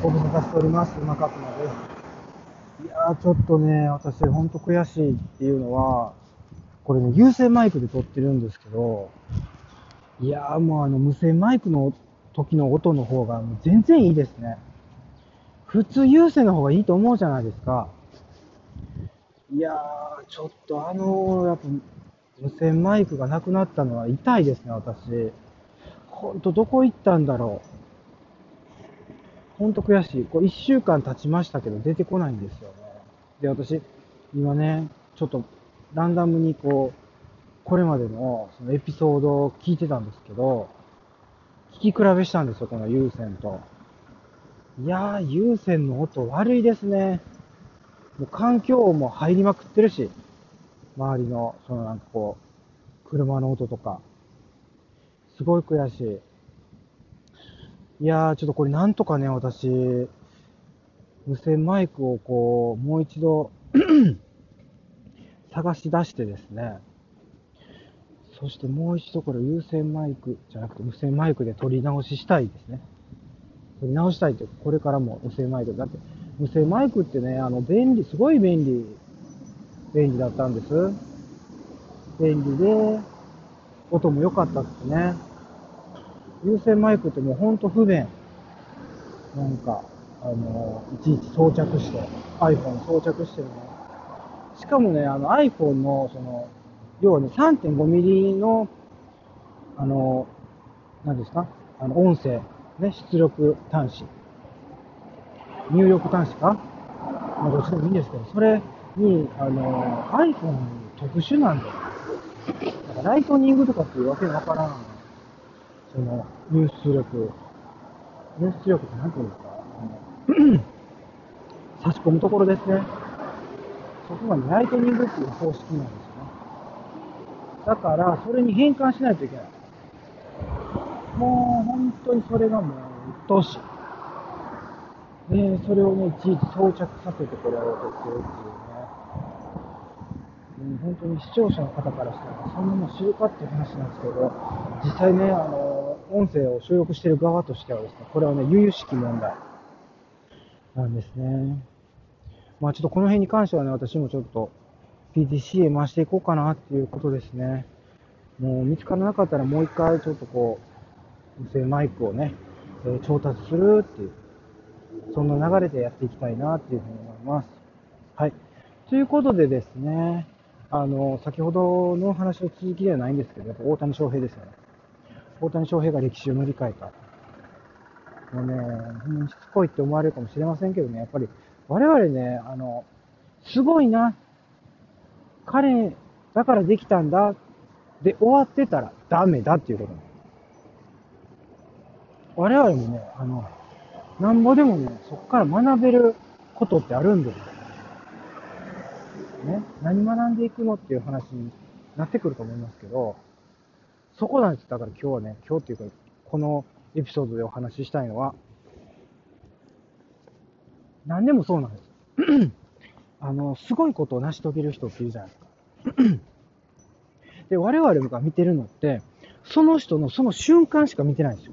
ご無沙汰しております。馬角間です。いやー、ちょっとね、私、ほんと悔しいっていうのは、これね、有線マイクで撮ってるんですけど、いやー、もうあの、無線マイクの時の音の方が全然いいですね。普通有線の方がいいと思うじゃないですか。いやー、ちょっとあのやっぱ、無線マイクがなくなったのは痛いですね、私。ほんと、どこ行ったんだろう。ほんと悔しい。こう1週間経ちましたけど出てこないんですよね。で、私、今ね、ちょっとランダムにこう、これまでのそのエピソードを聞いてたんですけど、聞き比べしたんですよ、この有線と。いやー、有線の音悪いですね。もう環境音も入りまくってるし、周りの、そのなんかこう、車の音とか。すごい悔しい。いやー、ちょっとこれなんとかね、私、無線マイクをこう、もう一度 探し出してですね、そしてもう一度これ有線マイクじゃなくて無線マイクで撮り直ししたいですね。撮り直したいって、これからも無線マイク。だって、無線マイクってね、あの、便利、すごい便利、便利だったんです。便利で、音も良かったですね。有線マイクってもうほんと不便。なんか、あの、いちいち装着して、iPhone 装着してるね。しかもね、あの iPhone の、その、要はね、3.5ミリの、あの、何ですか？あの、音声、ね、出力端子。入力端子か？まあ、どっちでもいいんですけど、それに、あの、iPhone 特殊なんだよ。なんかライトニングとかっていうわけわからん。その、入出力。入出力って何て言うんですか？差し込むところですね。そこがライトニングっていう方式なんですよね。だから、それに変換しないといけない。もう、本当にそれがもう、鬱陶しい。で、それをね、いちいち装着させてこれを撮ってるっていうね。うん、本当に視聴者の方からしたら、そんなの知るかっていう話なんですけど、実際ね、あの、音声を収録している側としてはですね、これはね、由々しき問題なんですね。まあちょっとこの辺に関してはね、私もちょっと PTC へ回していこうかなっていうことですね。もう見つからなかったらもう一回ちょっとこう、無線マイクをね、えー調達するっていう、そんな流れでやっていきたいなっていうふうに思います。はい。ということでですね、あの、先ほどの話の続きではないんですけど、やっぱ大谷翔平ですよね。大谷翔平が歴史を塗り替えた。もうね、ほんしつこいって思われるかもしれませんけどね、やっぱり我々ね、あの、すごいな。彼、だからできたんだ。で終わってたらダメだっていうこと我々もね、あの、なんぼでもね、そこから学べることってあるんですよ。ね、何学んでいくのっていう話になってくると思いますけど、そこなんです。だから今日はね、今日っていうか、このエピソードでお話ししたいのは、何でもそうなんです。あの、すごいことを成し遂げる人っているじゃないですか。で、我々が見てるのって、その人のその瞬間しか見てないんですよ。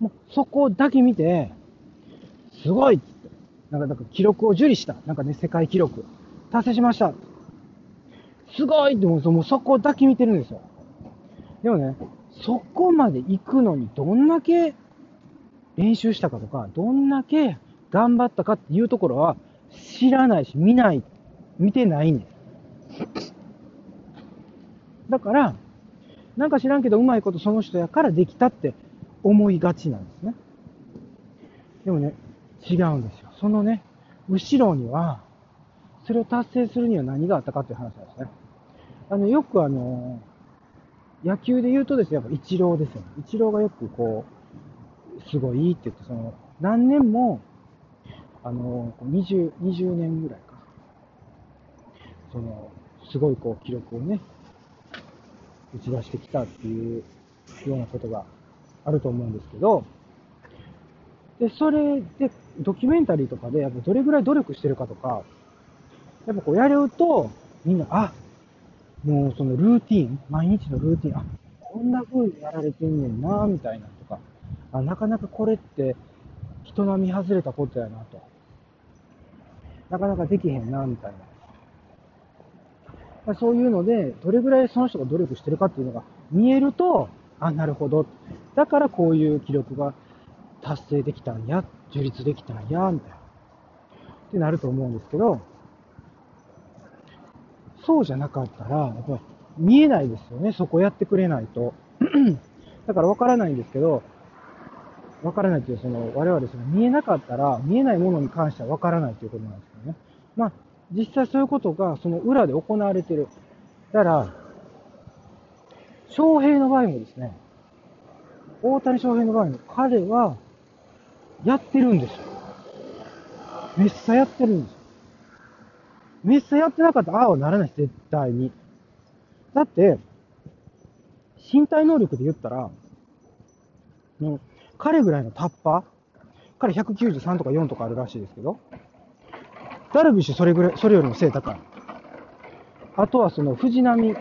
もうそこだけ見て、すごいっつってなんか、なか記録を受理した。なんかね、世界記録。達成しました。すごいってもうそこだけ見てるんですよ。でもね、そこまで行くのにどんだけ練習したかとか、どんだけ頑張ったかっていうところは知らないし、見ない、見てないんです。だから、なんか知らんけどうまいことその人やからできたって思いがちなんですね。でもね、違うんですよ。そのね、後ろには、それを達成するには何があったかっていう話なんですね。あの、よくあの、野球で言うとですね、やっぱイチローですよね。イチローがよくこう、すごいって言って、その、何年も、あの、20、20年ぐらいか。その、すごいこう、記録をね、打ち出してきたっていうようなことがあると思うんですけど、で、それで、ドキュメンタリーとかで、やっぱどれぐらい努力してるかとか、やっぱこうやると、みんな、あ、もうそのルーティン、毎日のルーティン、あ、こんな風にやられてんねんな、みたいなとか、あ、なかなかこれって、人並み外れたことやなと。なかなかできへんな、みたいな。そういうので、どれぐらいその人が努力してるかっていうのが見えると、あ、なるほど。だからこういう記録が達成できたんや、樹立できたんや、みたいな。ってなると思うんですけど、そうじゃなかったら、やっぱり見えないですよね、そこやってくれないと。だから分からないんですけど、分からないっていう、その、我々その見えなかったら、見えないものに関しては分からないということなんですけどね。まあ、実際そういうことが、その裏で行われてる。だから、翔平の場合もですね、大谷翔平の場合も、彼は、やってるんですよ。めっさやってるんですよ。めっさやってなかったら、ああはならない絶対に。だって、身体能力で言ったら、の彼ぐらいのタッパー彼193とか4とかあるらしいですけど、ダルビッシュそれぐらい、それよりも背高い。あとはその藤波、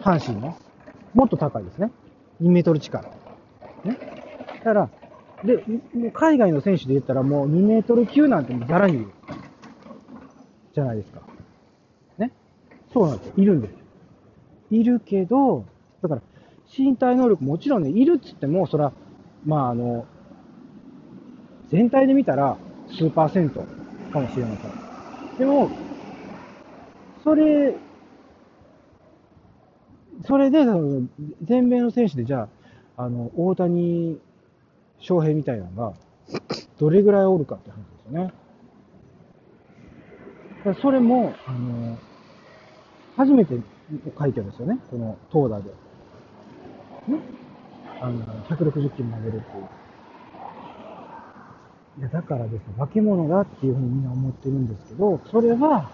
阪神の、もっと高いですね。2メートル近い。ね。だから、で、もう海外の選手で言ったらもう2メートル級なんてもうざらにいる。じゃないですか。ね？そうなんですよ。いるんですよ。いるけど、だから、身体能力もちろんね、いるっつっても、そら、まああの、全体で見たら数パーセントかもしれません。でも、それ、それで、全米の選手でじゃあ、あの、大谷翔平みたいなのが、どれぐらいおるかって話ですよね。それも、あの、初めて快挙ですよね。この投打で。ね。あの、160キロ投げるっていう。いや、だからですね、化け物だっていうふうにみんな思ってるんですけど、それは、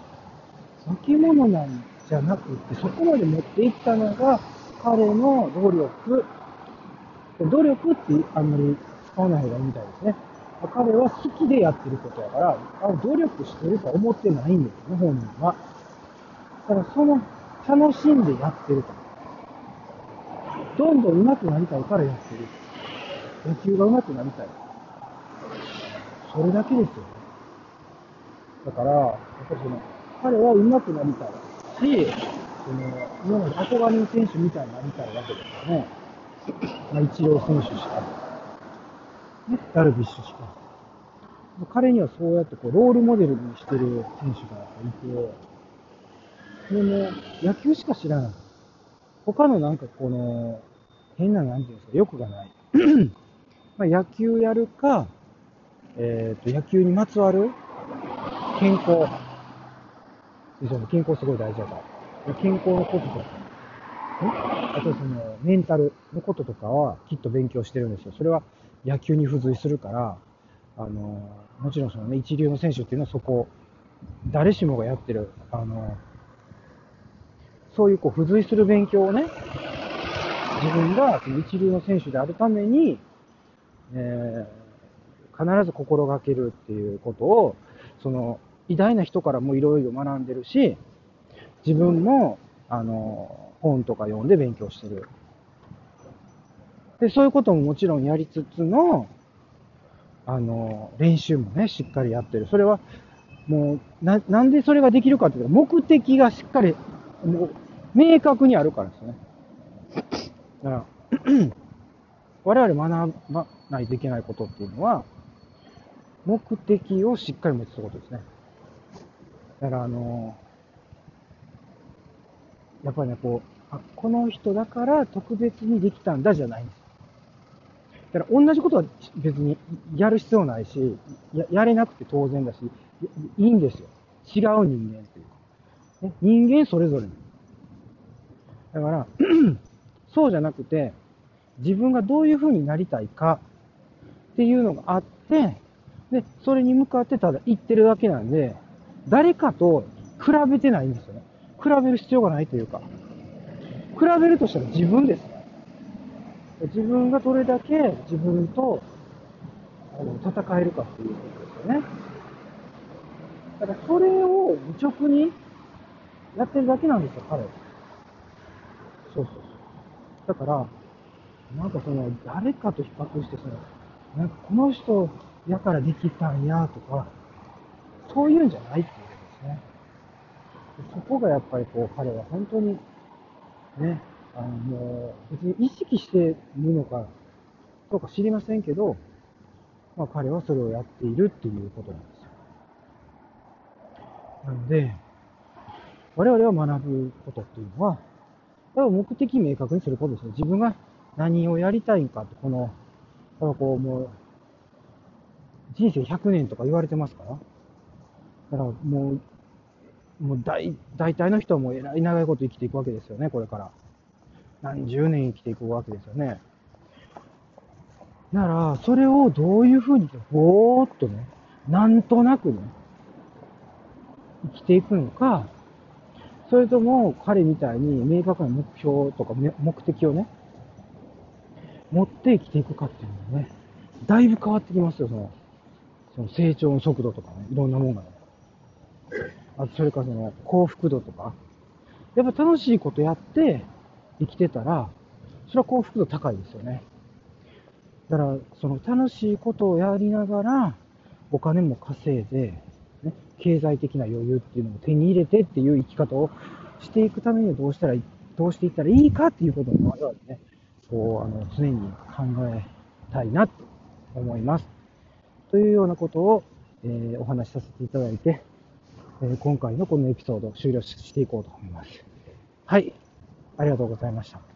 化け物なんじゃなくって、そこまで持っていったのが、彼の努力。努力ってあんまり使わない方がいいみたいですね。彼は好きでやってることやから、あ努力してるとは思ってないんですよね、本人は。だからその、楽しんでやってると。どんどん上手くなりたいからやってる。野球が上手くなりたい。それだけですよね。だから、やっぱりその、彼は上手くなりたいし、その、今まで憧れの選手みたいになりたいわけですよね。まあ、イチロー選手しか、ダルビッシュしか。彼にはそうやってこうロールモデルにしてる選手がいて、でも野球しか知らない。他のなんかこの、変な、なんていうんですか、欲がない。まあ野球やるか、えっ、ー、と、野球にまつわる健康。健康すごい大事だから。健康のこととか、あとその、メンタルのこととかはきっと勉強してるんですよ。それは野球に付随するから、あの、もちろんそのね、一流の選手っていうのはそこ、誰しもがやってる、あの、そういうこう付随する勉強をね、自分がその一流の選手であるために、えー、必ず心がけるっていうことを、その、偉大な人からもいろいろ学んでるし、自分も、あの、本とか読んで勉強してる。で、そういうことももちろんやりつつの、あの、練習もね、しっかりやってる。それは、もう、な、なんでそれができるかっていうと、目的がしっかり、もう、明確にあるからですね。だから、我々学ばないといけないことっていうのは、目的をしっかり持つことですね。だから、あの、やっぱりね、こう、あ、この人だから特別にできたんだじゃないんです。だから同じことは別にやる必要ないし、ややれなくて当然だし、いいんですよ。違う人間っていうか。ね、人間それぞれ。だから、そうじゃなくて、自分がどういう風になりたいかっていうのがあって、で、それに向かってただ言ってるだけなんで、誰かと比べてないんですよね。比べる必要がないというか、比べるとしたら自分です。自分がどれだけ自分とあの戦えるかっていうことですよね。だからそれを愚直にやってるだけなんですよ、彼は。そうそうそう。だから、なんかその、誰かと比較してその、なんかこの人やからできたんやとか、そういうんじゃないっていうことですね。そこがやっぱりこう彼は本当にね、あの別に意識しているのかどうか知りませんけど、まあ彼はそれをやっているっていうことなんですよ。なので、我々は学ぶことっていうのは、やっぱ目的明確にすることですね。自分が何をやりたいんかって、この、だからこうもう、人生100年とか言われてますから。だからもう、もう大大体の人はもうえらい長いこと生きていくわけですよね、これから。何十年生きていくわけですよね。なら、それをどういうふうに、ぼーっとね、なんとなくね、生きていくのか、それとも彼みたいに明確な目標とか目的をね、持って生きていくかっていうのはね、だいぶ変わってきますよ、その、その成長の速度とかね、いろんなもんがね。あと、それからその幸福度とか。やっぱ楽しいことやって生きてたら、それは幸福度高いですよね。だから、その楽しいことをやりながら、お金も稼いで、ね、経済的な余裕っていうのを手に入れてっていう生き方をしていくためにどうしたら、どうしていったらいいかっていうことを我々ね、こう、あの、常に考えたいなと思います。というようなことを、えー、お話しさせていただいて、えー、今回のこのエピソードを終了していこうと思います。はい。ありがとうございました。